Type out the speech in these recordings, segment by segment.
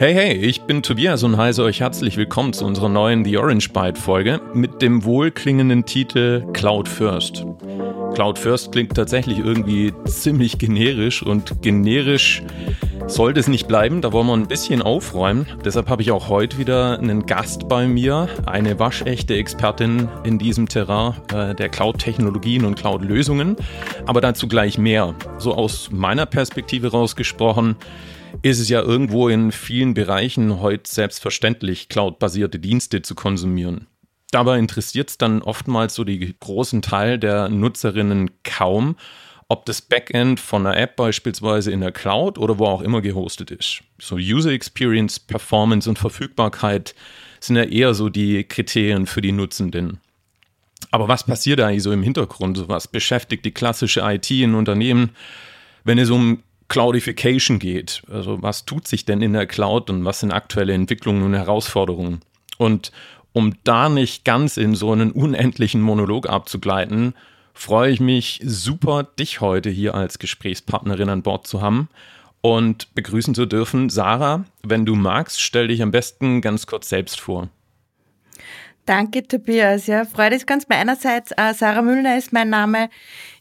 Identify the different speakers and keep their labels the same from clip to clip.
Speaker 1: Hey, hey, ich bin Tobias und heiße euch herzlich willkommen zu unserer neuen The Orange Byte Folge mit dem wohlklingenden Titel Cloud First. Cloud First klingt tatsächlich irgendwie ziemlich generisch und generisch sollte es nicht bleiben, da wollen wir ein bisschen aufräumen. Deshalb habe ich auch heute wieder einen Gast bei mir, eine waschechte Expertin in diesem Terrain äh, der Cloud-Technologien und Cloud-Lösungen. Aber dazu gleich mehr. So aus meiner Perspektive rausgesprochen, ist es ja irgendwo in vielen Bereichen heute selbstverständlich, cloud-basierte Dienste zu konsumieren. Dabei interessiert es dann oftmals so die großen Teil der Nutzerinnen kaum, ob das Backend von einer App beispielsweise in der Cloud oder wo auch immer gehostet ist. So User Experience, Performance und Verfügbarkeit sind ja eher so die Kriterien für die Nutzenden. Aber was passiert eigentlich so im Hintergrund? Was beschäftigt die klassische IT in Unternehmen, wenn es um Cloudification geht? Also was tut sich denn in der Cloud und was sind aktuelle Entwicklungen und Herausforderungen? Und um da nicht ganz in so einen unendlichen Monolog abzugleiten, freue ich mich super, dich heute hier als Gesprächspartnerin an Bord zu haben und begrüßen zu dürfen. Sarah, wenn du magst, stell dich am besten ganz kurz selbst vor.
Speaker 2: Danke, Tobias. Ja, freut mich ganz meinerseits. Äh, Sarah Müllner ist mein Name.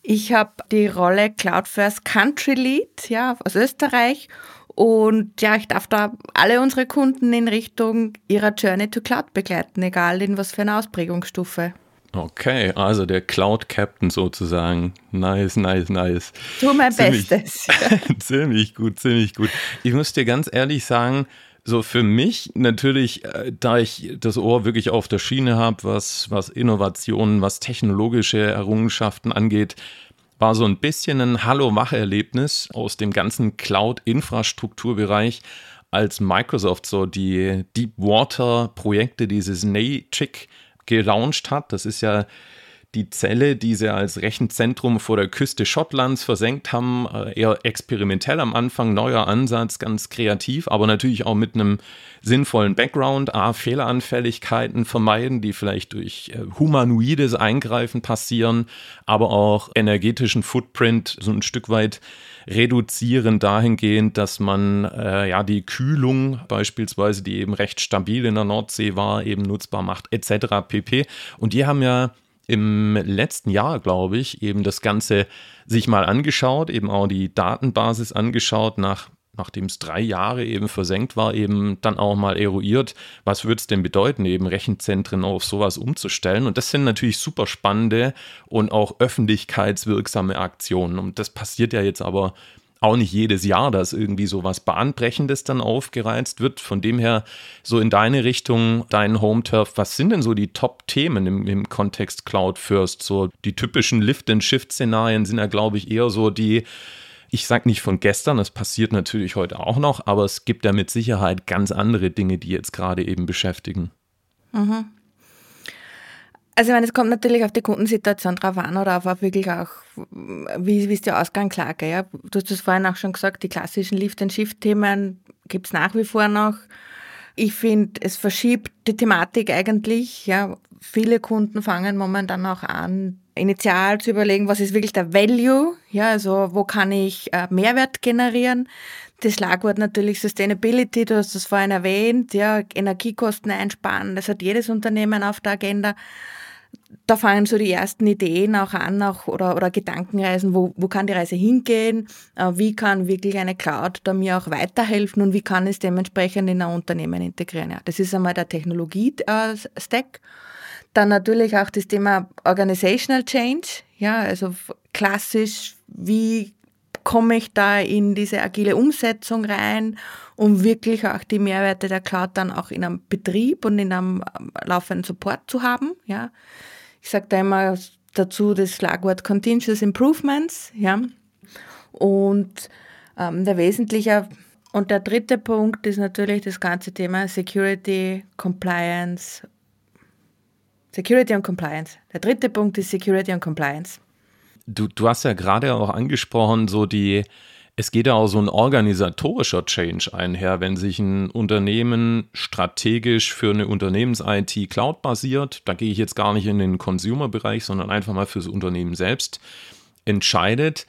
Speaker 2: Ich habe die Rolle Cloud First Country Lead ja, aus Österreich und ja, ich darf da alle unsere Kunden in Richtung ihrer Journey to Cloud begleiten, egal in was für einer Ausprägungsstufe.
Speaker 1: Okay, also der Cloud Captain sozusagen. Nice, nice, nice.
Speaker 2: Tu mein ziemlich, Bestes.
Speaker 1: ziemlich gut, ziemlich gut. Ich muss dir ganz ehrlich sagen, so für mich natürlich, äh, da ich das Ohr wirklich auf der Schiene habe, was, was Innovationen, was technologische Errungenschaften angeht, war so ein bisschen ein Hallo-Wach-Erlebnis aus dem ganzen Cloud-Infrastrukturbereich, als Microsoft so die Deepwater-Projekte, dieses NATIC gelauncht hat. Das ist ja die Zelle, die sie als Rechenzentrum vor der Küste Schottlands versenkt haben, äh, eher experimentell am Anfang, neuer Ansatz, ganz kreativ, aber natürlich auch mit einem sinnvollen Background, A, Fehleranfälligkeiten vermeiden, die vielleicht durch äh, humanoides Eingreifen passieren, aber auch energetischen Footprint so ein Stück weit reduzieren dahingehend, dass man äh, ja die Kühlung beispielsweise, die eben recht stabil in der Nordsee war, eben nutzbar macht, etc. pp. Und die haben ja im letzten Jahr, glaube ich, eben das Ganze sich mal angeschaut, eben auch die Datenbasis angeschaut, nach, nachdem es drei Jahre eben versenkt war, eben dann auch mal eruiert, was würde es denn bedeuten, eben Rechenzentren auf sowas umzustellen. Und das sind natürlich super spannende und auch öffentlichkeitswirksame Aktionen. Und das passiert ja jetzt aber auch nicht jedes Jahr, dass irgendwie so was Bahnbrechendes dann aufgereizt wird. Von dem her, so in deine Richtung, dein Home-Turf, was sind denn so die Top-Themen im, im Kontext Cloud First? So die typischen Lift-and-Shift-Szenarien sind ja, glaube ich, eher so die, ich sage nicht von gestern, das passiert natürlich heute auch noch, aber es gibt ja mit Sicherheit ganz andere Dinge, die jetzt gerade eben beschäftigen.
Speaker 2: Mhm. Also ich meine, es kommt natürlich auf die Kundensituation drauf an oder auf auch wirklich auch, wie, wie ist die Ausgangslage. Ja? Du hast es vorhin auch schon gesagt, die klassischen Lift-and-Shift-Themen gibt es nach wie vor noch. Ich finde, es verschiebt die Thematik eigentlich. Ja? Viele Kunden fangen momentan auch an, initial zu überlegen, was ist wirklich der Value, ja, also wo kann ich äh, Mehrwert generieren. Das Schlagwort natürlich Sustainability, du hast es vorhin erwähnt, ja, Energiekosten einsparen, das hat jedes Unternehmen auf der Agenda da fangen so die ersten Ideen auch an auch, oder, oder Gedankenreisen, wo, wo kann die Reise hingehen, äh, wie kann wirklich eine Cloud da mir auch weiterhelfen und wie kann es dementsprechend in ein Unternehmen integrieren. Ja, das ist einmal der Technologie-Stack. Dann natürlich auch das Thema Organizational Change, ja, also klassisch, wie komme ich da in diese agile Umsetzung rein, um wirklich auch die Mehrwerte der Cloud dann auch in einem Betrieb und in einem ähm, laufenden Support zu haben, ja. Ich sage da immer dazu das Schlagwort Continuous Improvements, ja. Und ähm, der wesentliche und der dritte Punkt ist natürlich das ganze Thema Security, Compliance. Security und Compliance. Der dritte Punkt ist Security und Compliance.
Speaker 1: Du, du hast ja gerade auch angesprochen, so die, es geht ja auch so ein organisatorischer Change einher, wenn sich ein Unternehmen strategisch für eine Unternehmens-IT Cloud basiert, da gehe ich jetzt gar nicht in den Consumer-Bereich, sondern einfach mal fürs Unternehmen selbst, entscheidet,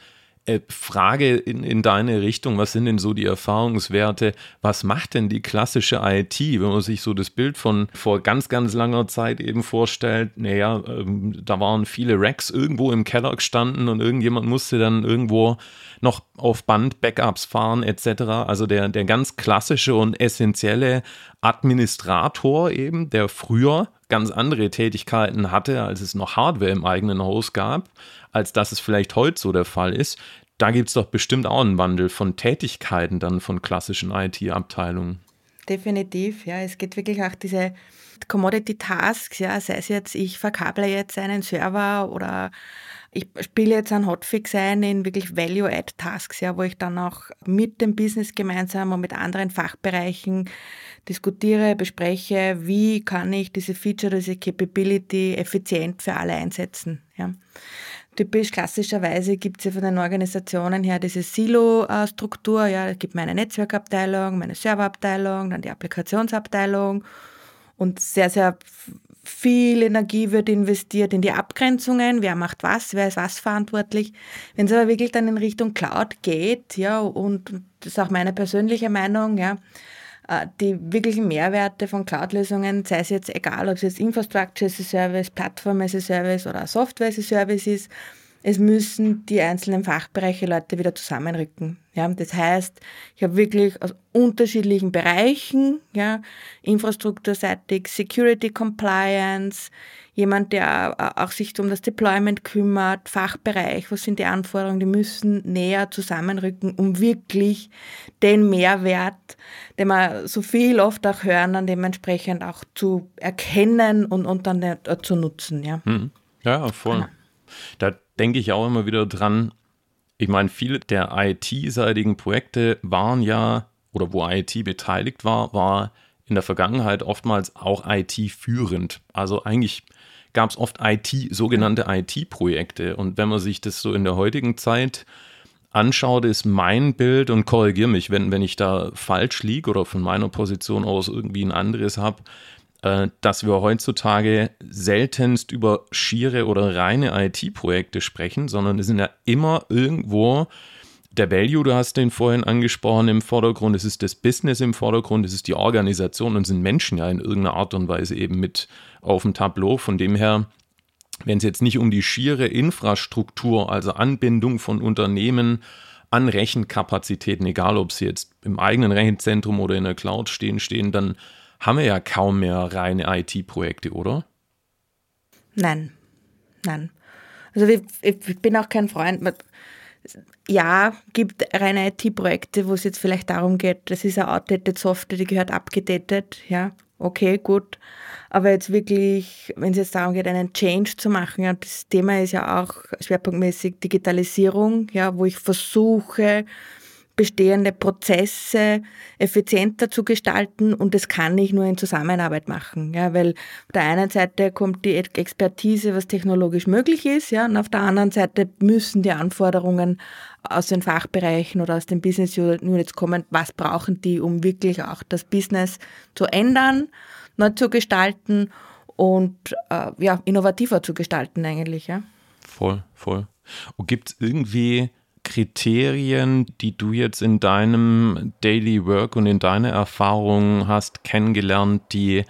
Speaker 1: Frage in, in deine Richtung, was sind denn so die Erfahrungswerte? Was macht denn die klassische IT, wenn man sich so das Bild von vor ganz, ganz langer Zeit eben vorstellt? Naja, ähm, da waren viele Racks irgendwo im Keller gestanden und irgendjemand musste dann irgendwo noch auf Band Backups fahren etc. Also der, der ganz klassische und essentielle Administrator eben, der früher ganz andere Tätigkeiten hatte, als es noch Hardware im eigenen Haus gab, als dass es vielleicht heute so der Fall ist. Da gibt es doch bestimmt auch einen Wandel von Tätigkeiten dann von klassischen IT-Abteilungen.
Speaker 2: Definitiv, ja. Es geht wirklich auch diese Commodity Tasks, ja, sei es jetzt, ich verkable jetzt einen Server oder ich spiele jetzt einen Hotfix ein in wirklich Value-Add-Tasks, ja, wo ich dann auch mit dem Business gemeinsam und mit anderen Fachbereichen diskutiere, bespreche, wie kann ich diese Feature, diese Capability effizient für alle einsetzen. Ja. Typisch klassischerweise gibt es ja von den Organisationen her diese Silo-Struktur. Ja, es gibt meine Netzwerkabteilung, meine Serverabteilung, dann die Applikationsabteilung und sehr, sehr viel Energie wird investiert in die Abgrenzungen, wer macht was, wer ist was verantwortlich. Wenn es aber wirklich dann in Richtung Cloud geht, ja, und das ist auch meine persönliche Meinung, ja, die wirklichen Mehrwerte von Cloud-Lösungen, sei es jetzt egal, ob es jetzt Infrastructure as a Service, Plattform as a Service oder Software as a Service ist, es müssen die einzelnen Fachbereiche Leute wieder zusammenrücken. Ja, das heißt, ich habe wirklich aus unterschiedlichen Bereichen, ja, infrastrukturseitig, Security Compliance, jemand, der auch sich um das Deployment kümmert, Fachbereich, was sind die Anforderungen, die müssen näher zusammenrücken, um wirklich den Mehrwert, den wir so viel oft auch hören, dann dementsprechend auch zu erkennen und, und dann zu nutzen. Ja,
Speaker 1: hm. ja voll. Genau. Da denke ich auch immer wieder dran. Ich meine, viele der IT-seitigen Projekte waren ja, oder wo IT beteiligt war, war in der Vergangenheit oftmals auch IT führend. Also eigentlich gab es oft IT, sogenannte IT-Projekte. Und wenn man sich das so in der heutigen Zeit anschaut, ist mein Bild, und korrigiere mich, wenn, wenn ich da falsch liege oder von meiner Position aus irgendwie ein anderes habe, dass wir heutzutage seltenst über schiere oder reine IT-Projekte sprechen, sondern es sind ja immer irgendwo der Value, du hast den vorhin angesprochen, im Vordergrund, es ist das Business im Vordergrund, es ist die Organisation und sind Menschen ja in irgendeiner Art und Weise eben mit auf dem Tableau. Von dem her, wenn es jetzt nicht um die schiere Infrastruktur, also Anbindung von Unternehmen an Rechenkapazitäten, egal ob sie jetzt im eigenen Rechenzentrum oder in der Cloud stehen, stehen, dann haben wir ja kaum mehr reine IT-Projekte, oder?
Speaker 2: Nein, nein. Also ich, ich bin auch kein Freund. Ja, gibt reine IT-Projekte, wo es jetzt vielleicht darum geht, das ist eine outdated Software, die gehört abgedatet, ja, okay, gut. Aber jetzt wirklich, wenn es jetzt darum geht, einen Change zu machen, ja, das Thema ist ja auch schwerpunktmäßig Digitalisierung, ja, wo ich versuche, bestehende Prozesse effizienter zu gestalten und das kann ich nur in Zusammenarbeit machen, ja, weil auf der einen Seite kommt die Expertise, was technologisch möglich ist, ja, und auf der anderen Seite müssen die Anforderungen aus den Fachbereichen oder aus den Business Units kommen, was brauchen die, um wirklich auch das Business zu ändern, neu zu gestalten und äh, ja, innovativer zu gestalten eigentlich, ja.
Speaker 1: Voll, voll. Und gibt es irgendwie Kriterien, die du jetzt in deinem Daily Work und in deiner Erfahrung hast kennengelernt, die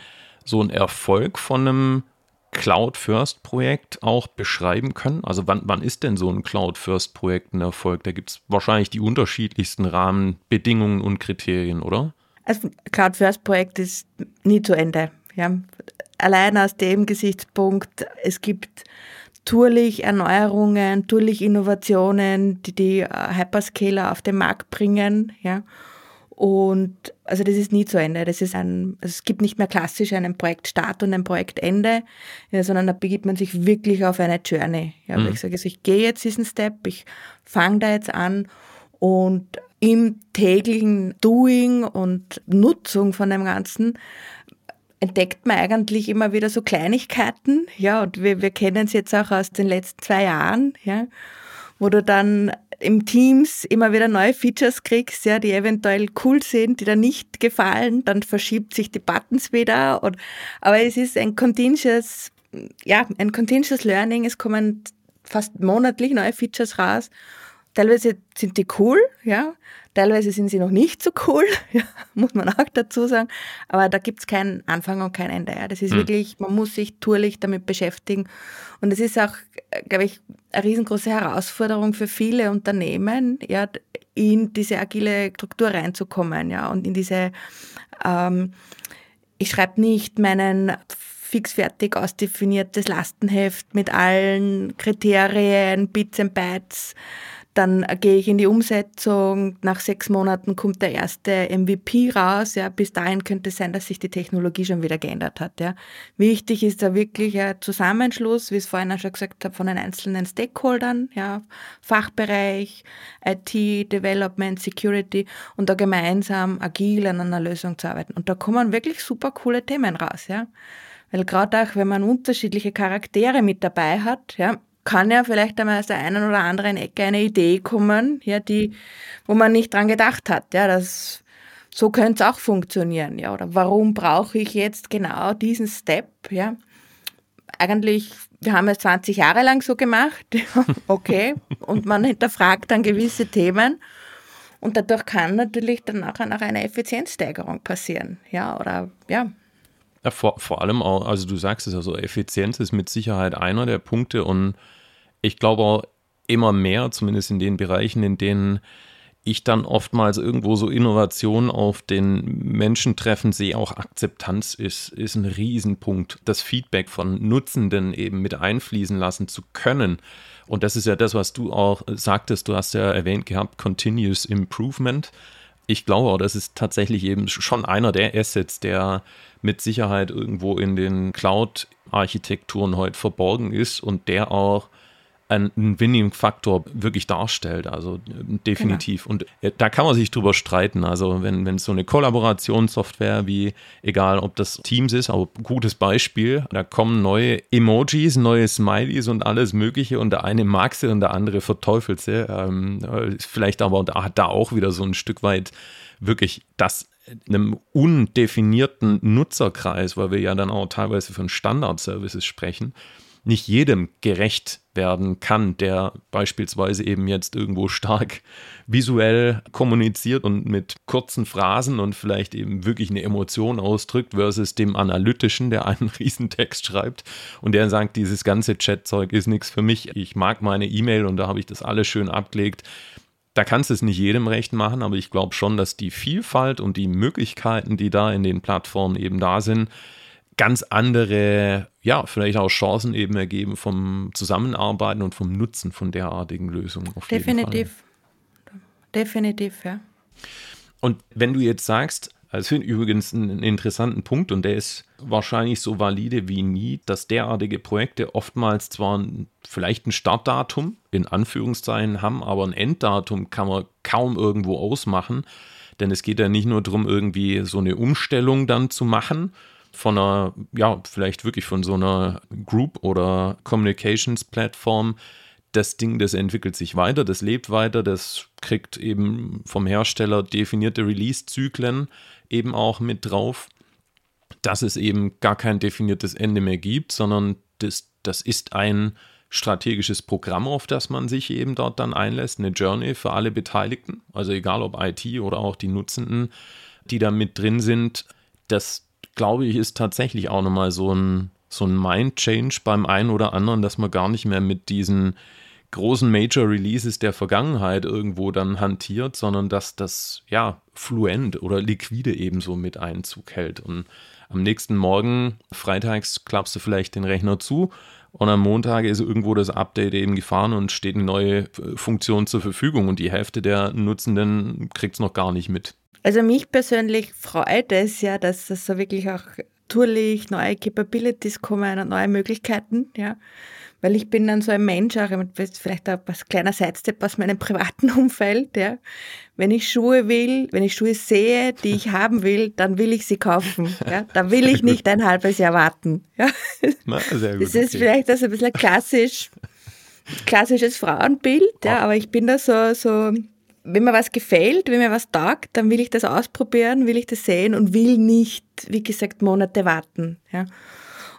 Speaker 1: so einen Erfolg von einem Cloud-First-Projekt auch beschreiben können? Also wann, wann ist denn so ein Cloud-First-Projekt ein Erfolg? Da gibt es wahrscheinlich die unterschiedlichsten Rahmenbedingungen und Kriterien, oder?
Speaker 2: Also Cloud-First-Projekt ist nie zu Ende. Ja. Allein aus dem Gesichtspunkt, es gibt turlich Erneuerungen, turlich Innovationen, die die äh, Hyperscaler auf den Markt bringen, ja. Und also das ist nie zu Ende. Das ist ein, also es gibt nicht mehr klassisch einen Projektstart und ein Projektende, ja, sondern da begibt man sich wirklich auf eine Journey. Ja, mhm. Ich sage, also ich gehe jetzt diesen Step, ich fange da jetzt an und im täglichen Doing und Nutzung von dem Ganzen entdeckt man eigentlich immer wieder so Kleinigkeiten, ja, und wir, wir kennen es jetzt auch aus den letzten zwei Jahren, ja, wo du dann im Teams immer wieder neue Features kriegst, ja, die eventuell cool sind, die dir nicht gefallen, dann verschiebt sich die Buttons wieder, und, aber es ist ein continuous, ja, ein continuous Learning, es kommen fast monatlich neue Features raus. Teilweise sind die cool, ja, teilweise sind sie noch nicht so cool, ja, muss man auch dazu sagen. Aber da gibt es keinen Anfang und kein Ende. Ja. Das ist mhm. wirklich, man muss sich tourlich damit beschäftigen. Und es ist auch, glaube ich, eine riesengroße Herausforderung für viele Unternehmen, ja, in diese agile Struktur reinzukommen, ja, und in diese, ähm, ich schreibe nicht meinen fixfertig ausdefiniertes Lastenheft mit allen Kriterien, Bits and Bytes, dann gehe ich in die Umsetzung. Nach sechs Monaten kommt der erste MVP raus. Ja, bis dahin könnte es sein, dass sich die Technologie schon wieder geändert hat. Ja. Wichtig ist da wirklich ein Zusammenschluss, wie ich es vorhin auch schon gesagt habe, von den einzelnen Stakeholdern, ja, Fachbereich, IT, Development, Security und da gemeinsam agil an einer Lösung zu arbeiten. Und da kommen wirklich super coole Themen raus. Ja. Weil gerade auch, wenn man unterschiedliche Charaktere mit dabei hat, ja, kann ja vielleicht einmal aus der einen oder anderen Ecke eine Idee kommen, ja, die, wo man nicht dran gedacht hat, ja, das, so könnte es auch funktionieren, ja, oder warum brauche ich jetzt genau diesen Step, ja. Eigentlich, wir haben es 20 Jahre lang so gemacht, okay, und man hinterfragt dann gewisse Themen und dadurch kann natürlich dann nachher noch eine Effizienzsteigerung passieren, ja, oder, ja.
Speaker 1: Ja, vor, vor allem auch, also du sagst es ja so, Effizienz ist mit Sicherheit einer der Punkte und ich glaube auch immer mehr, zumindest in den Bereichen, in denen ich dann oftmals irgendwo so Innovation auf den Menschen treffen sehe, auch Akzeptanz ist, ist ein Riesenpunkt. Das Feedback von Nutzenden eben mit einfließen lassen zu können. Und das ist ja das, was du auch sagtest, du hast ja erwähnt gehabt, Continuous Improvement. Ich glaube auch, das ist tatsächlich eben schon einer der Assets, der mit Sicherheit irgendwo in den Cloud-Architekturen heute verborgen ist und der auch einen Winning-Faktor wirklich darstellt. Also definitiv. Genau. Und äh, da kann man sich drüber streiten. Also wenn es so eine Kollaborationssoftware wie, egal ob das Teams ist, aber gutes Beispiel, da kommen neue Emojis, neue Smileys und alles Mögliche und der eine mag sie und der andere verteufelt sie. Ähm, vielleicht aber da hat da auch wieder so ein Stück weit wirklich das einem undefinierten Nutzerkreis, weil wir ja dann auch teilweise von Standard-Services sprechen, nicht jedem gerecht werden kann, der beispielsweise eben jetzt irgendwo stark visuell kommuniziert und mit kurzen Phrasen und vielleicht eben wirklich eine Emotion ausdrückt, versus dem Analytischen, der einen Riesentext schreibt und der sagt, dieses ganze Chatzeug ist nichts für mich. Ich mag meine E-Mail und da habe ich das alles schön abgelegt da kannst du es nicht jedem recht machen, aber ich glaube schon, dass die Vielfalt und die Möglichkeiten, die da in den Plattformen eben da sind, ganz andere, ja, vielleicht auch Chancen eben ergeben vom Zusammenarbeiten und vom Nutzen von derartigen Lösungen.
Speaker 2: Definitiv. Definitiv, ja.
Speaker 1: Und wenn du jetzt sagst, also finde ich übrigens einen interessanten Punkt und der ist wahrscheinlich so valide wie nie, dass derartige Projekte oftmals zwar vielleicht ein Startdatum in Anführungszeichen haben, aber ein Enddatum kann man kaum irgendwo ausmachen. Denn es geht ja nicht nur darum, irgendwie so eine Umstellung dann zu machen, von einer, ja, vielleicht wirklich von so einer Group oder Communications-Plattform, das Ding, das entwickelt sich weiter, das lebt weiter, das kriegt eben vom Hersteller definierte Release-Zyklen eben auch mit drauf, dass es eben gar kein definiertes Ende mehr gibt, sondern das, das ist ein strategisches Programm, auf das man sich eben dort dann einlässt, eine Journey für alle Beteiligten, also egal ob IT oder auch die Nutzenden, die da mit drin sind. Das, glaube ich, ist tatsächlich auch nochmal so ein, so ein Mind-Change beim einen oder anderen, dass man gar nicht mehr mit diesen großen Major Releases der Vergangenheit irgendwo dann hantiert, sondern dass das ja fluent oder liquide ebenso mit Einzug hält. Und am nächsten Morgen, freitags, klappst du vielleicht den Rechner zu und am Montag ist irgendwo das Update eben gefahren und steht eine neue äh, Funktion zur Verfügung und die Hälfte der Nutzenden kriegt es noch gar nicht mit.
Speaker 2: Also mich persönlich freut es ja, dass das so wirklich auch naturlich neue Capabilities kommen und neue Möglichkeiten, ja. Weil ich bin dann so ein Mensch, auch vielleicht ein kleiner Sidestep aus meinem privaten Umfeld, ja. Wenn ich Schuhe will, wenn ich Schuhe sehe, die ich haben will, dann will ich sie kaufen, ja. Da will ich nicht ein halbes Jahr warten, ja. Na, sehr gut, das ist okay. vielleicht also ein bisschen klassisch, klassisches Frauenbild, ja, aber ich bin da so, so, wenn mir was gefällt, wenn mir was taugt, dann will ich das ausprobieren, will ich das sehen und will nicht, wie gesagt, Monate warten, ja.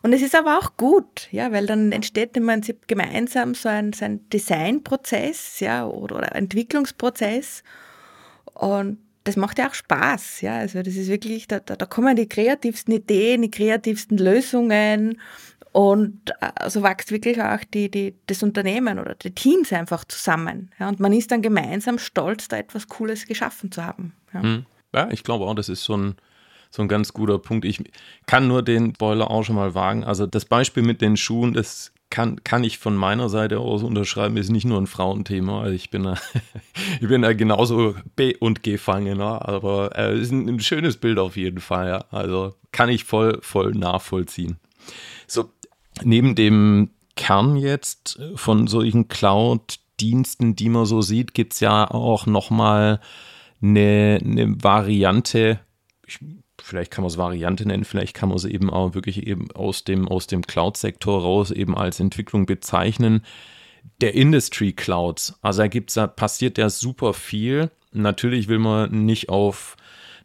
Speaker 2: Und es ist aber auch gut, ja, weil dann entsteht im Prinzip gemeinsam so ein, so ein Designprozess, ja, oder, oder Entwicklungsprozess. Und das macht ja auch Spaß, ja. Also das ist wirklich, da, da, da kommen die kreativsten Ideen, die kreativsten Lösungen und äh, so wächst wirklich auch die, die, das Unternehmen oder die Teams einfach zusammen. Ja, und man ist dann gemeinsam stolz, da etwas Cooles geschaffen zu haben.
Speaker 1: Ja, hm. ja ich glaube auch, das ist so ein, so ein ganz guter Punkt. Ich kann nur den Boiler auch schon mal wagen. Also das Beispiel mit den Schuhen, das kann, kann ich von meiner Seite aus unterschreiben, ist nicht nur ein Frauenthema. Also ich bin da, ich bin da genauso B- und Gefangener, aber es äh, ist ein, ein, schönes Bild auf jeden Fall. Ja. Also kann ich voll, voll nachvollziehen. So, neben dem Kern jetzt von solchen Cloud-Diensten, die man so sieht, gibt es ja auch nochmal eine, eine Variante, ich, vielleicht kann man es Variante nennen, vielleicht kann man es eben auch wirklich eben aus dem, aus dem Cloud-Sektor raus eben als Entwicklung bezeichnen. Der Industry Clouds, also da gibt's, da passiert ja super viel. Natürlich will man nicht auf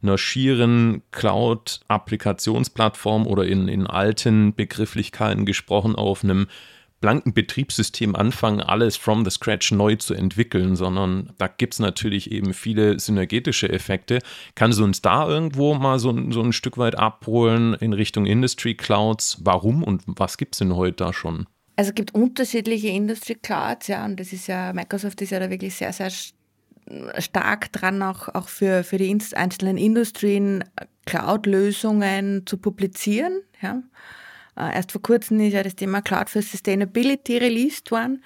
Speaker 1: einer schieren Cloud-Applikationsplattform oder in, in alten Begrifflichkeiten gesprochen auf einem blanken Betriebssystem anfangen, alles from the scratch neu zu entwickeln, sondern da gibt es natürlich eben viele synergetische Effekte. Kannst du uns da irgendwo mal so, so ein Stück weit abholen in Richtung Industry Clouds? Warum und was gibt es denn heute da schon?
Speaker 2: Also es gibt unterschiedliche Industry Clouds, ja, und das ist ja, Microsoft ist ja da wirklich sehr, sehr stark dran, auch, auch für, für die einzelnen Industrien Cloud-Lösungen zu publizieren. Ja. Äh, erst vor kurzem ist ja das Thema Cloud for Sustainability released worden.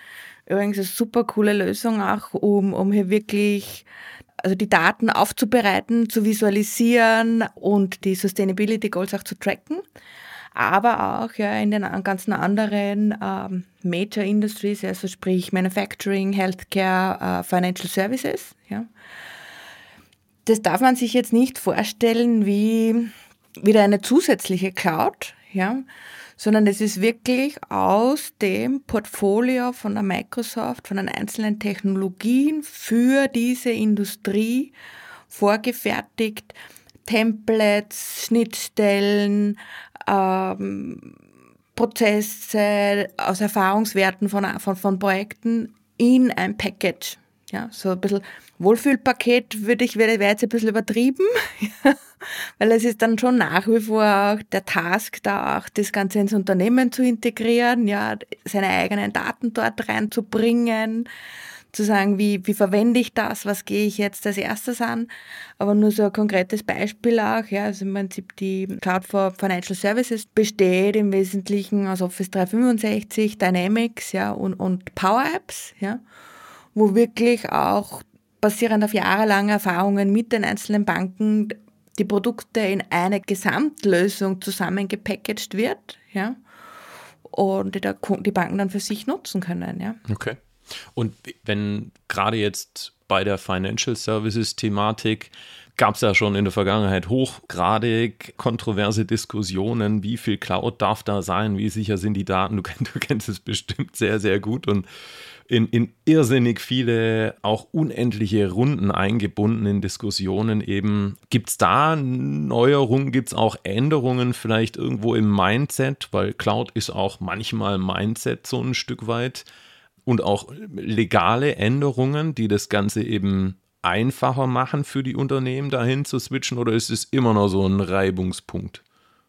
Speaker 2: Übrigens eine super coole Lösung auch, um, um hier wirklich also die Daten aufzubereiten, zu visualisieren und die Sustainability Goals auch zu tracken aber auch ja, in den ganzen anderen ähm, Major Industries, also sprich Manufacturing, Healthcare, äh, Financial Services. Ja. Das darf man sich jetzt nicht vorstellen wie wieder eine zusätzliche Cloud, ja, sondern es ist wirklich aus dem Portfolio von der Microsoft, von den einzelnen Technologien für diese Industrie vorgefertigt, Templates, Schnittstellen, ähm, Prozesse aus Erfahrungswerten von, von, von Projekten in ein Package. Ja, so ein bisschen Wohlfühlpaket würde ich, wäre jetzt ein bisschen übertrieben, weil es ist dann schon nach wie vor auch der Task, da auch das Ganze ins Unternehmen zu integrieren, ja, seine eigenen Daten dort reinzubringen, zu sagen, wie, wie verwende ich das, was gehe ich jetzt als erstes an. Aber nur so ein konkretes Beispiel auch, ja, also im Prinzip die Cloud for Financial Services besteht im Wesentlichen aus Office 365, Dynamics, ja, und, und Power Apps, ja, wo wirklich auch basierend auf jahrelange Erfahrungen mit den einzelnen Banken die Produkte in eine Gesamtlösung zusammengepackaged wird, ja, und die, die Banken dann für sich nutzen können, ja.
Speaker 1: Okay. Und wenn gerade jetzt bei der Financial Services Thematik gab es ja schon in der Vergangenheit hochgradig kontroverse Diskussionen, wie viel Cloud darf da sein, wie sicher sind die Daten. Du, du kennst es bestimmt sehr, sehr gut und in, in irrsinnig viele, auch unendliche Runden eingebunden in Diskussionen eben. Gibt es da Neuerungen, gibt es auch Änderungen vielleicht irgendwo im Mindset, weil Cloud ist auch manchmal Mindset so ein Stück weit und auch legale Änderungen, die das Ganze eben einfacher machen für die Unternehmen, dahin zu switchen, oder ist es immer noch so ein Reibungspunkt?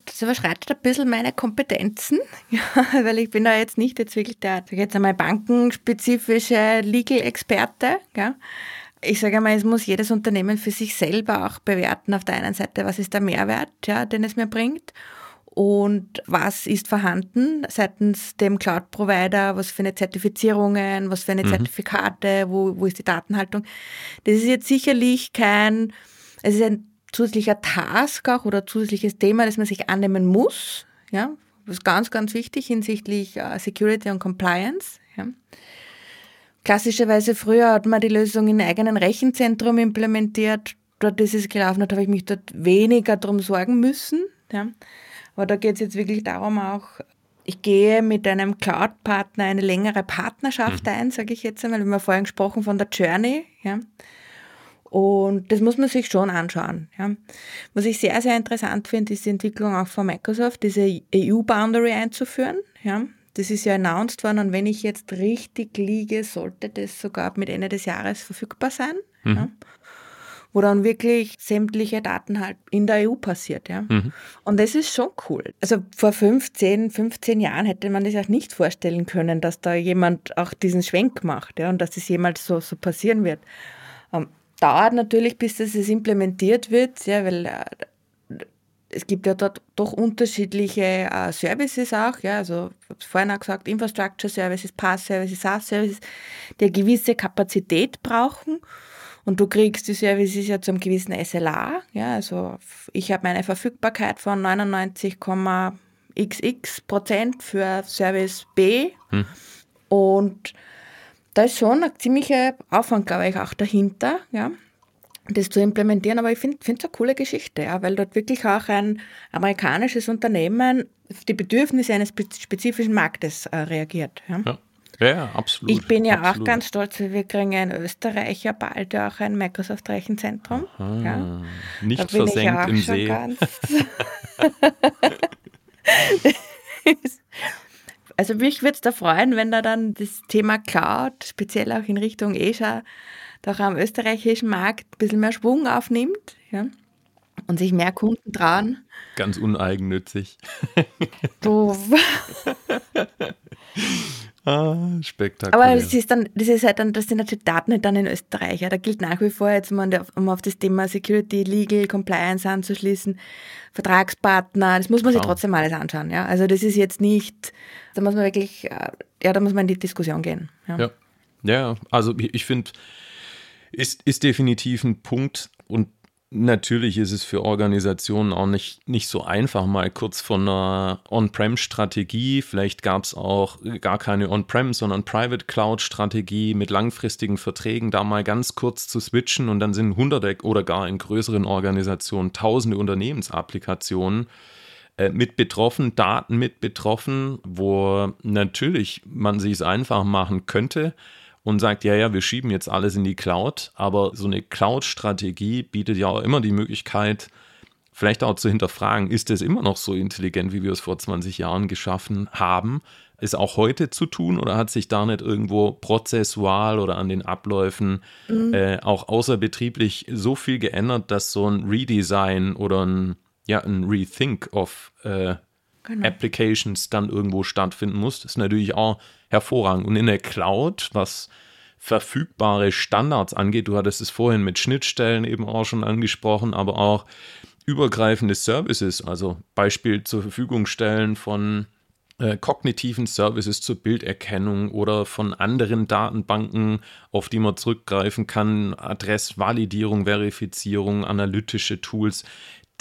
Speaker 2: Das überschreitet ein bisschen meine Kompetenzen, ja, weil ich bin da jetzt nicht jetzt wirklich der, jetzt einmal bankenspezifische Legal-Experte. Ja. Ich sage einmal, es muss jedes Unternehmen für sich selber auch bewerten. Auf der einen Seite, was ist der Mehrwert, ja, den es mir bringt und was ist vorhanden seitens dem Cloud-Provider, was für eine Zertifizierungen, was für eine mhm. Zertifikate, wo, wo ist die Datenhaltung. Das ist jetzt sicherlich kein, es ist ein zusätzlicher Task auch oder zusätzliches Thema, das man sich annehmen muss. Ja, das ist ganz, ganz wichtig hinsichtlich uh, Security und Compliance. Ja. Klassischerweise früher hat man die Lösung in eigenen Rechenzentrum implementiert. Dort ist es gelaufen, dort habe ich mich dort weniger darum sorgen müssen. Ja. Aber da geht es jetzt wirklich darum auch, ich gehe mit einem Cloud-Partner eine längere Partnerschaft mhm. ein, sage ich jetzt einmal. Wir haben vorhin gesprochen von der Journey. Ja. Und das muss man sich schon anschauen. Ja. Was ich sehr, sehr interessant finde, ist die Entwicklung auch von Microsoft, diese EU-Boundary einzuführen. Ja. Das ist ja announced worden und wenn ich jetzt richtig liege, sollte das sogar mit Ende des Jahres verfügbar sein. Mhm. Ja wo dann wirklich sämtliche Daten halt in der EU passiert. Ja. Mhm. Und das ist schon cool. Also vor 15, 15 Jahren hätte man sich auch nicht vorstellen können, dass da jemand auch diesen Schwenk macht ja, und dass das jemals so, so passieren wird. Ähm, dauert natürlich, bis das implementiert wird, ja, weil äh, es gibt ja dort doch unterschiedliche äh, Services auch, ja, also ich habe es vorhin auch gesagt, Infrastructure Services, Pass Services, SaaS Services, die eine gewisse Kapazität brauchen und du kriegst die Services ja zum gewissen SLA. Ja, also ich habe meine Verfügbarkeit von 99,xx Prozent für Service B. Hm. Und da ist schon ein ziemlicher Aufwand, glaube ich, auch dahinter, ja, das zu implementieren. Aber ich finde es eine coole Geschichte, ja, weil dort wirklich auch ein amerikanisches Unternehmen auf die Bedürfnisse eines spezifischen Marktes äh, reagiert. Ja. ja.
Speaker 1: Ja, absolut.
Speaker 2: Ich bin ja
Speaker 1: absolut.
Speaker 2: auch ganz stolz, wir kriegen ja in Österreich ja bald auch ein Microsoft-Rechenzentrum. Ja.
Speaker 1: Nicht versenkt im See.
Speaker 2: also mich würde es da freuen, wenn da dann das Thema Cloud, speziell auch in Richtung Asia, doch am österreichischen Markt ein bisschen mehr Schwung aufnimmt. Ja und sich mehr Kunden trauen.
Speaker 1: Ganz uneigennützig.
Speaker 2: So.
Speaker 1: ah, spektakulär.
Speaker 2: Aber das ist dann, das ist halt dann, das sind natürlich Daten nicht dann in Österreich. Ja. Da gilt nach wie vor jetzt, um auf das Thema Security, Legal, Compliance anzuschließen, Vertragspartner, das muss man sich trotzdem alles anschauen. Ja. Also das ist jetzt nicht, da muss man wirklich, äh, ja, da muss man in die Diskussion gehen.
Speaker 1: Ja, ja, ja also ich finde, ist, ist definitiv ein Punkt und Natürlich ist es für Organisationen auch nicht, nicht so einfach, mal kurz von einer On-Prem-Strategie, vielleicht gab es auch gar keine On-Prem, sondern Private Cloud-Strategie mit langfristigen Verträgen, da mal ganz kurz zu switchen und dann sind hunderte oder gar in größeren Organisationen tausende Unternehmensapplikationen äh, mit betroffen, Daten mit betroffen, wo natürlich man sich es einfach machen könnte, und sagt, ja, ja, wir schieben jetzt alles in die Cloud, aber so eine Cloud-Strategie bietet ja auch immer die Möglichkeit, vielleicht auch zu hinterfragen, ist es immer noch so intelligent, wie wir es vor 20 Jahren geschaffen haben? Ist auch heute zu tun oder hat sich da nicht irgendwo prozessual oder an den Abläufen mhm. äh, auch außerbetrieblich so viel geändert, dass so ein Redesign oder ein, ja, ein Rethink of äh, genau. Applications dann irgendwo stattfinden muss? Das ist natürlich auch hervorragend. Und in der Cloud, was verfügbare Standards angeht, du hattest es vorhin mit Schnittstellen eben auch schon angesprochen, aber auch übergreifende Services, also Beispiel zur Verfügung stellen von äh, kognitiven Services zur Bilderkennung oder von anderen Datenbanken, auf die man zurückgreifen kann, Adressvalidierung, Verifizierung, analytische Tools.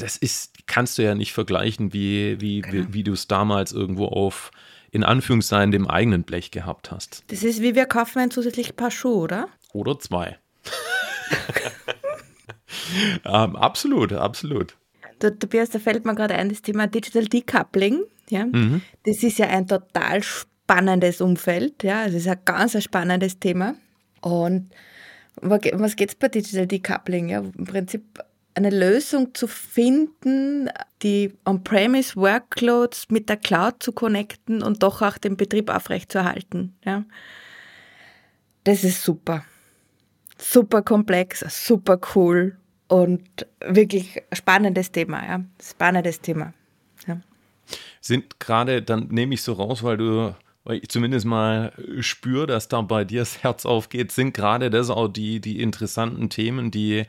Speaker 1: Das ist, kannst du ja nicht vergleichen, wie, wie, genau. wie, wie du es damals irgendwo auf in Anführungszeichen dem eigenen Blech gehabt hast.
Speaker 2: Das ist wie wir kaufen ein zusätzliches Paar Schuhe, oder?
Speaker 1: Oder zwei. ähm, absolut, absolut.
Speaker 2: Der Tobias, da fällt mir gerade ein, das Thema Digital Decoupling. Ja? Mhm. Das ist ja ein total spannendes Umfeld. Ja? Das ist ein ganz spannendes Thema. Und was geht es bei Digital Decoupling? Ja? Im Prinzip eine Lösung zu finden, die On-Premise Workloads mit der Cloud zu connecten und doch auch den Betrieb aufrechtzuerhalten. Ja. Das ist super. Super komplex, super cool und wirklich spannendes Thema. Ja. Spannendes Thema. Ja.
Speaker 1: Sind gerade, dann nehme ich so raus, weil du weil ich zumindest mal spüre, dass da bei dir das Herz aufgeht, sind gerade das auch die, die interessanten Themen, die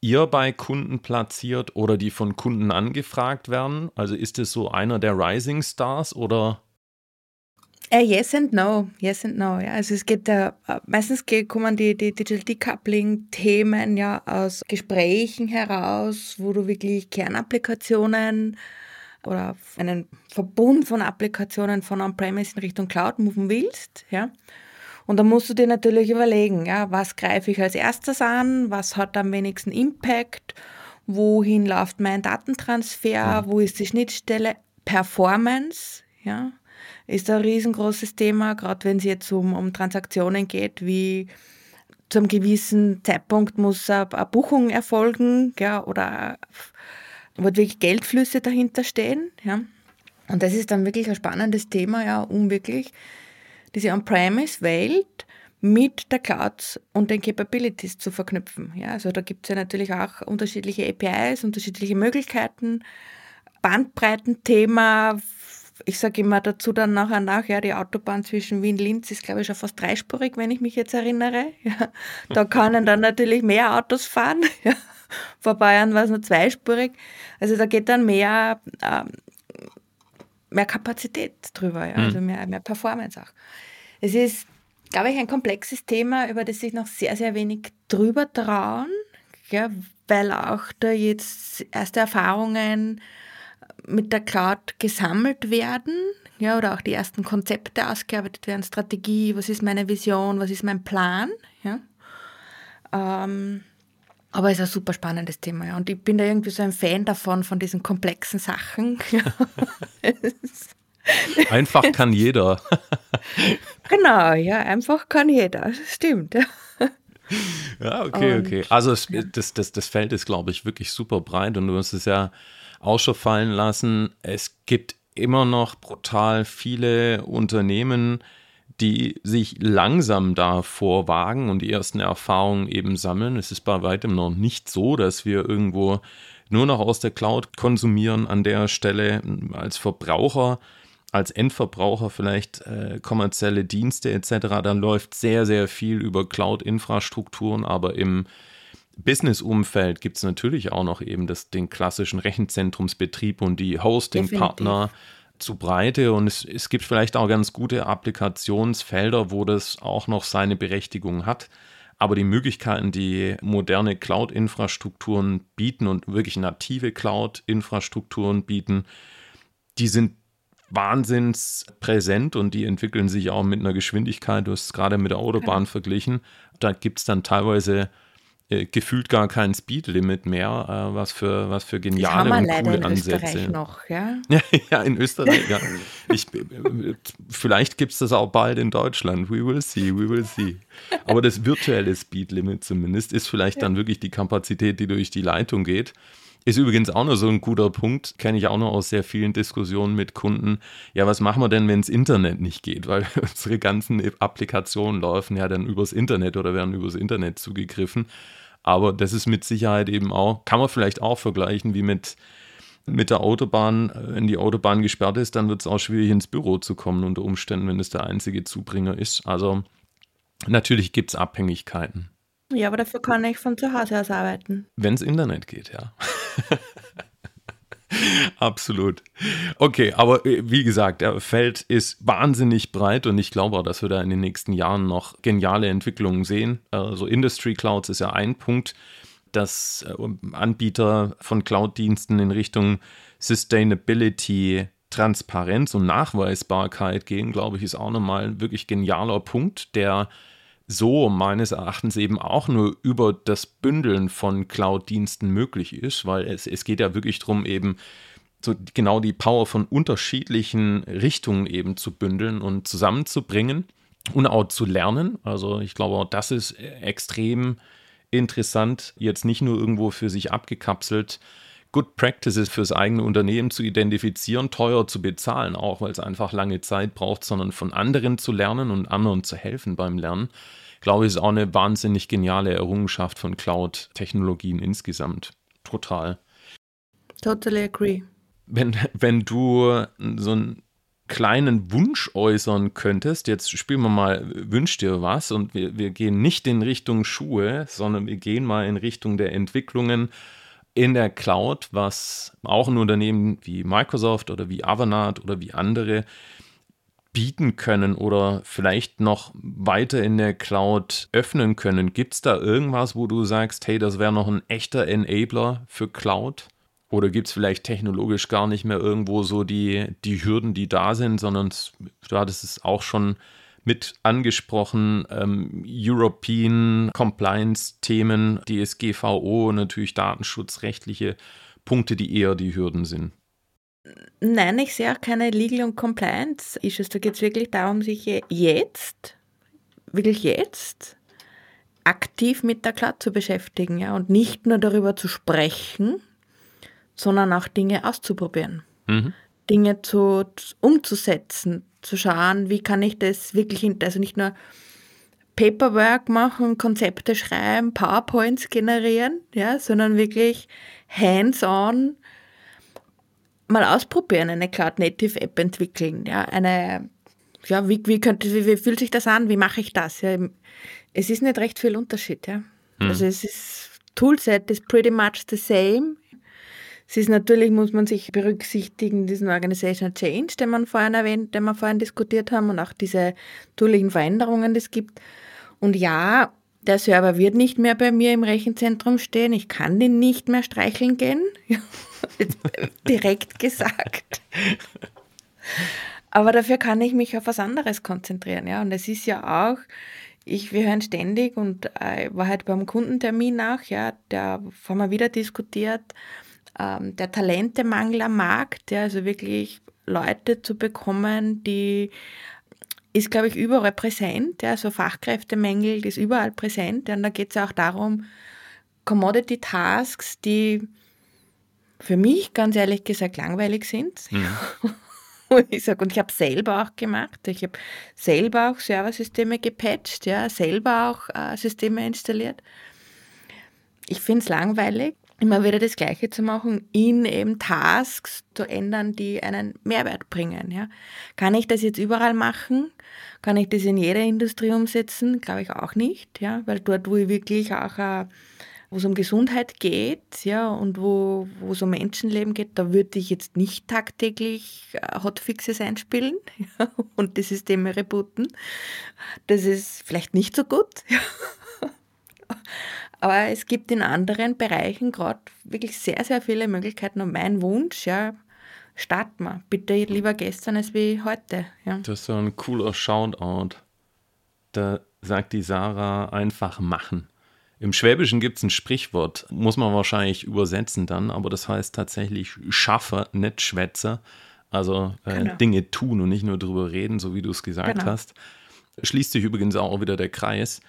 Speaker 1: ihr bei Kunden platziert oder die von Kunden angefragt werden? Also ist es so einer der Rising Stars oder?
Speaker 2: Uh, yes and no, yes and no. Ja. Also es geht uh, meistens kommen die, die Digital Decoupling-Themen ja aus Gesprächen heraus, wo du wirklich Kernapplikationen oder einen Verbund von Applikationen von On-Premise in Richtung Cloud moven willst. Ja. Und da musst du dir natürlich überlegen, ja, was greife ich als erstes an, was hat am wenigsten Impact, wohin läuft mein Datentransfer, wo ist die Schnittstelle, Performance, ja, ist ein riesengroßes Thema, gerade wenn es jetzt um, um Transaktionen geht, wie zu einem gewissen Zeitpunkt muss eine, Buchung erfolgen ja, oder wo wirklich Geldflüsse dahinter stehen. Ja. Und das ist dann wirklich ein spannendes Thema, ja, um wirklich diese On-Premise-Welt mit der Cloud und den Capabilities zu verknüpfen. Ja, also da gibt es ja natürlich auch unterschiedliche APIs, unterschiedliche Möglichkeiten, Bandbreitenthema. Ich sage immer dazu dann nachher nach, ja, die Autobahn zwischen Wien-Linz ist, glaube ich, schon fast dreispurig, wenn ich mich jetzt erinnere. Ja, da können dann natürlich mehr Autos fahren. Ja. Vor Bayern war es nur zweispurig. Also da geht dann mehr, ähm, mehr Kapazität drüber, ja, also mhm. mehr, mehr Performance auch. Es ist glaube ich, ein komplexes Thema, über das sich noch sehr, sehr wenig drüber trauen, ja, weil auch da jetzt erste Erfahrungen mit der Cloud gesammelt werden, ja, oder auch die ersten Konzepte ausgearbeitet werden, Strategie, was ist meine Vision, was ist mein Plan, ja. Ähm, aber es ist ein super spannendes Thema, ja. Und ich bin da irgendwie so ein Fan davon, von diesen komplexen Sachen.
Speaker 1: Einfach kann jeder.
Speaker 2: genau, ja, einfach kann jeder. Stimmt.
Speaker 1: Ja, okay, und, okay. Also es, das, das, das Feld ist, glaube ich, wirklich super breit und du hast es ja auch schon fallen lassen. Es gibt immer noch brutal viele Unternehmen, die sich langsam davor wagen und die ersten Erfahrungen eben sammeln. Es ist bei weitem noch nicht so, dass wir irgendwo nur noch aus der Cloud konsumieren an der Stelle als Verbraucher als Endverbraucher vielleicht äh, kommerzielle Dienste etc., dann läuft sehr, sehr viel über Cloud-Infrastrukturen, aber im Business-Umfeld gibt es natürlich auch noch eben das, den klassischen Rechenzentrumsbetrieb und die Hosting-Partner zu Breite und es, es gibt vielleicht auch ganz gute Applikationsfelder, wo das auch noch seine Berechtigung hat. Aber die Möglichkeiten, die moderne Cloud-Infrastrukturen bieten und wirklich native Cloud-Infrastrukturen bieten, die sind wahnsinns präsent und die entwickeln sich auch mit einer Geschwindigkeit. Du hast es gerade mit der Autobahn okay. verglichen. Da gibt es dann teilweise äh, gefühlt gar kein Speedlimit mehr, äh, was für was für geniale und coole in Ansätze. Österreich
Speaker 2: noch, ja?
Speaker 1: ja, in Österreich, ja. Ich, äh, vielleicht gibt es das auch bald in Deutschland. We will see, we will see. Aber das virtuelle Speedlimit zumindest ist vielleicht ja. dann wirklich die Kapazität, die durch die Leitung geht. Ist übrigens auch noch so ein guter Punkt, kenne ich auch noch aus sehr vielen Diskussionen mit Kunden. Ja, was machen wir denn, wenn das Internet nicht geht? Weil unsere ganzen Applikationen laufen ja dann übers Internet oder werden übers Internet zugegriffen. Aber das ist mit Sicherheit eben auch, kann man vielleicht auch vergleichen wie mit, mit der Autobahn. Wenn die Autobahn gesperrt ist, dann wird es auch schwierig ins Büro zu kommen unter Umständen, wenn es der einzige Zubringer ist. Also natürlich gibt es Abhängigkeiten.
Speaker 2: Ja, aber dafür kann ich von zu Hause aus arbeiten.
Speaker 1: Wenn es Internet geht, ja. Absolut. Okay, aber äh, wie gesagt, der Feld ist wahnsinnig breit und ich glaube auch, dass wir da in den nächsten Jahren noch geniale Entwicklungen sehen. Also Industry Clouds ist ja ein Punkt, dass äh, Anbieter von Cloud-Diensten in Richtung Sustainability, Transparenz und Nachweisbarkeit gehen, glaube ich, ist auch nochmal ein wirklich genialer Punkt, der so meines Erachtens eben auch nur über das Bündeln von Cloud-Diensten möglich ist, weil es, es geht ja wirklich darum, eben so genau die Power von unterschiedlichen Richtungen eben zu bündeln und zusammenzubringen und auch zu lernen. Also ich glaube, das ist extrem interessant, jetzt nicht nur irgendwo für sich abgekapselt Good Practices fürs eigene Unternehmen zu identifizieren, teuer zu bezahlen, auch weil es einfach lange Zeit braucht, sondern von anderen zu lernen und anderen zu helfen beim Lernen glaube ich, ist auch eine wahnsinnig geniale Errungenschaft von Cloud-Technologien insgesamt. Total.
Speaker 2: Totally agree.
Speaker 1: Wenn, wenn du so einen kleinen Wunsch äußern könntest, jetzt spielen wir mal, wünsch dir was und wir, wir gehen nicht in Richtung Schuhe, sondern wir gehen mal in Richtung der Entwicklungen in der Cloud, was auch ein Unternehmen wie Microsoft oder wie Avanade oder wie andere bieten können oder vielleicht noch weiter in der Cloud öffnen können. Gibt es da irgendwas, wo du sagst, hey, das wäre noch ein echter Enabler für Cloud? Oder gibt es vielleicht technologisch gar nicht mehr irgendwo so die, die Hürden, die da sind, sondern du hattest es auch schon mit angesprochen, ähm, European Compliance-Themen, DSGVO, natürlich datenschutzrechtliche Punkte, die eher die Hürden sind.
Speaker 2: Nein, ich sehe auch keine Legal- und Compliance-Issues. Da geht es wirklich darum, sich jetzt, wirklich jetzt, aktiv mit der Cloud zu beschäftigen, ja, und nicht nur darüber zu sprechen, sondern auch Dinge auszuprobieren, mhm. Dinge zu, umzusetzen, zu schauen, wie kann ich das wirklich, also nicht nur Paperwork machen, Konzepte schreiben, PowerPoints generieren, ja, sondern wirklich hands-on mal ausprobieren, eine Cloud Native App entwickeln, ja, eine, ja, wie, wie könnte, wie, wie fühlt sich das an, wie mache ich das, ja, es ist nicht recht viel Unterschied, ja. Hm. Also es ist, Toolset ist pretty much the same. Es ist natürlich, muss man sich berücksichtigen, diesen Organizational Change, den man vorhin erwähnt, den wir vorhin diskutiert haben und auch diese toollichen Veränderungen, die es gibt. Und ja, der Server wird nicht mehr bei mir im Rechenzentrum stehen. Ich kann den nicht mehr streicheln gehen. Direkt gesagt. Aber dafür kann ich mich auf was anderes konzentrieren. Ja? Und es ist ja auch, ich, wir hören ständig und äh, war halt beim Kundentermin nach, ja, da haben wir wieder diskutiert, ähm, der Talentemangel am Markt, ja, also wirklich Leute zu bekommen, die ist, glaube ich, überall präsent. Ja, so Fachkräftemängel ist überall präsent. Ja, und da geht es auch darum, Commodity Tasks, die für mich ganz ehrlich gesagt langweilig sind. Mhm. ich sage, und ich habe selber auch gemacht. Ich habe selber auch Serversysteme gepatcht, ja, selber auch äh, Systeme installiert. Ich finde es langweilig, immer wieder das Gleiche zu machen, in eben Tasks zu ändern, die einen Mehrwert bringen. Ja. Kann ich das jetzt überall machen? Kann ich das in jeder Industrie umsetzen? Glaube ich auch nicht, ja, weil dort, wo ich wirklich auch äh, wo es um Gesundheit geht, ja, und wo, wo es um Menschenleben geht, da würde ich jetzt nicht tagtäglich äh, Hotfixes einspielen ja, und die Systeme rebooten. Das ist vielleicht nicht so gut. Ja. Aber es gibt in anderen Bereichen gerade wirklich sehr, sehr viele Möglichkeiten. Und mein Wunsch, ja, starten wir. Bitte lieber gestern als wie heute. Ja.
Speaker 1: Das ist so ein cooler Shoutout. Da sagt die Sarah einfach machen. Im Schwäbischen gibt es ein Sprichwort, muss man wahrscheinlich übersetzen dann, aber das heißt tatsächlich Schaffer, nicht Schwätzer. Also äh, genau. Dinge tun und nicht nur drüber reden, so wie du es gesagt genau. hast. Schließt sich übrigens auch wieder der Kreis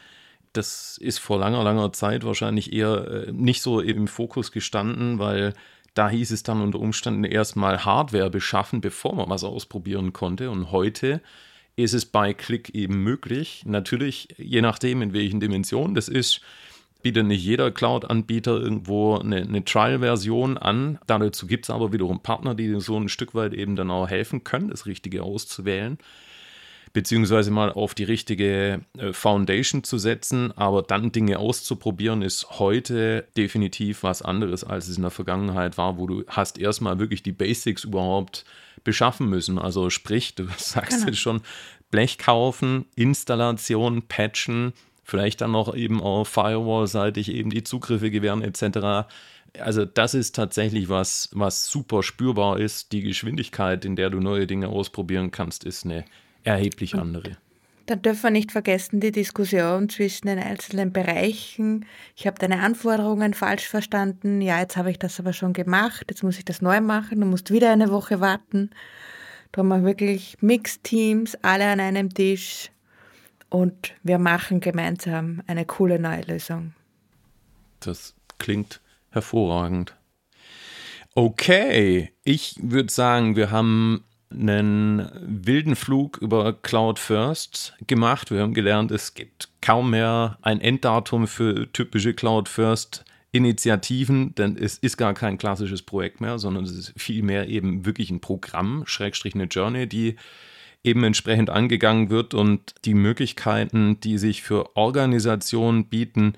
Speaker 1: das ist vor langer, langer Zeit wahrscheinlich eher äh, nicht so im Fokus gestanden, weil da hieß es dann unter Umständen erstmal Hardware beschaffen, bevor man was ausprobieren konnte. Und heute ist es bei Click eben möglich. Natürlich, je nachdem, in welchen Dimensionen das ist, bietet nicht jeder Cloud-Anbieter irgendwo eine, eine Trial-Version an. Dazu gibt es aber wiederum Partner, die so ein Stück weit eben dann auch helfen können, das Richtige auszuwählen beziehungsweise mal auf die richtige äh, Foundation zu setzen, aber dann Dinge auszuprobieren, ist heute definitiv was anderes, als es in der Vergangenheit war, wo du hast erstmal wirklich die Basics überhaupt beschaffen müssen. Also sprich, du sagst genau. jetzt schon, Blech kaufen, Installation, Patchen, vielleicht dann noch eben auf Firewall-seitig eben die Zugriffe gewähren etc. Also das ist tatsächlich was, was super spürbar ist. Die Geschwindigkeit, in der du neue Dinge ausprobieren kannst, ist eine erheblich andere.
Speaker 2: Dann dürfen wir nicht vergessen die Diskussion zwischen den einzelnen Bereichen. Ich habe deine Anforderungen falsch verstanden. Ja, jetzt habe ich das aber schon gemacht. Jetzt muss ich das neu machen. Du musst wieder eine Woche warten. Da haben wir wirklich Mixed Teams, alle an einem Tisch. Und wir machen gemeinsam eine coole neue Lösung.
Speaker 1: Das klingt hervorragend. Okay, ich würde sagen, wir haben einen wilden Flug über Cloud First gemacht. Wir haben gelernt, es gibt kaum mehr ein Enddatum für typische Cloud First Initiativen, denn es ist gar kein klassisches Projekt mehr, sondern es ist vielmehr eben wirklich ein Programm, Schrägstrich eine Journey, die eben entsprechend angegangen wird und die Möglichkeiten, die sich für Organisationen bieten,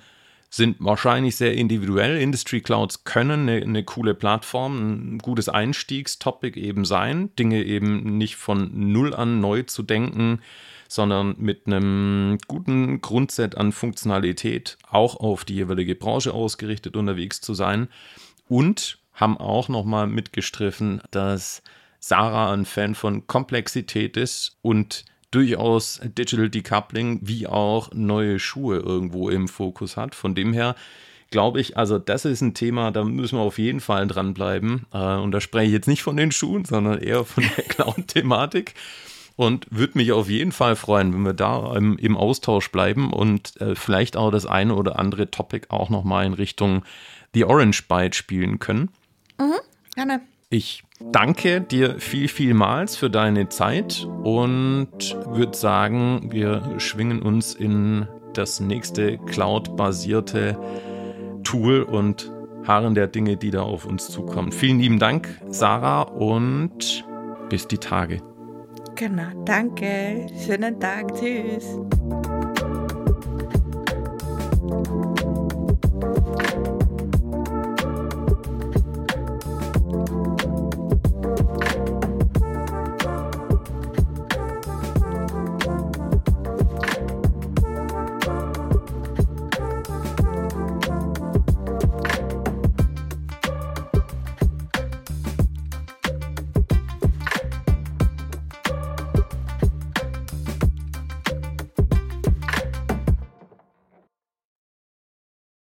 Speaker 1: sind wahrscheinlich sehr individuell. Industry Clouds können eine, eine, coole Plattform, ein gutes Einstiegstopic eben sein, Dinge eben nicht von null an neu zu denken, sondern mit einem guten Grundset an Funktionalität auch auf die jeweilige Branche ausgerichtet unterwegs zu sein und haben auch nochmal mitgestriffen, dass Sarah ein Fan von Komplexität ist und durchaus Digital Decoupling wie auch neue Schuhe irgendwo im Fokus hat. Von dem her glaube ich, also das ist ein Thema, da müssen wir auf jeden Fall dranbleiben. Äh, und da spreche ich jetzt nicht von den Schuhen, sondern eher von der Cloud-Thematik. und würde mich auf jeden Fall freuen, wenn wir da im, im Austausch bleiben und äh, vielleicht auch das eine oder andere Topic auch nochmal in Richtung The Orange Bite spielen können.
Speaker 2: Mhm, gerne.
Speaker 1: Ich danke dir viel, vielmals für deine Zeit und würde sagen, wir schwingen uns in das nächste Cloud-basierte Tool und harren der Dinge, die da auf uns zukommen. Vielen lieben Dank, Sarah, und bis die Tage.
Speaker 2: Genau, danke. Schönen Tag. Tschüss.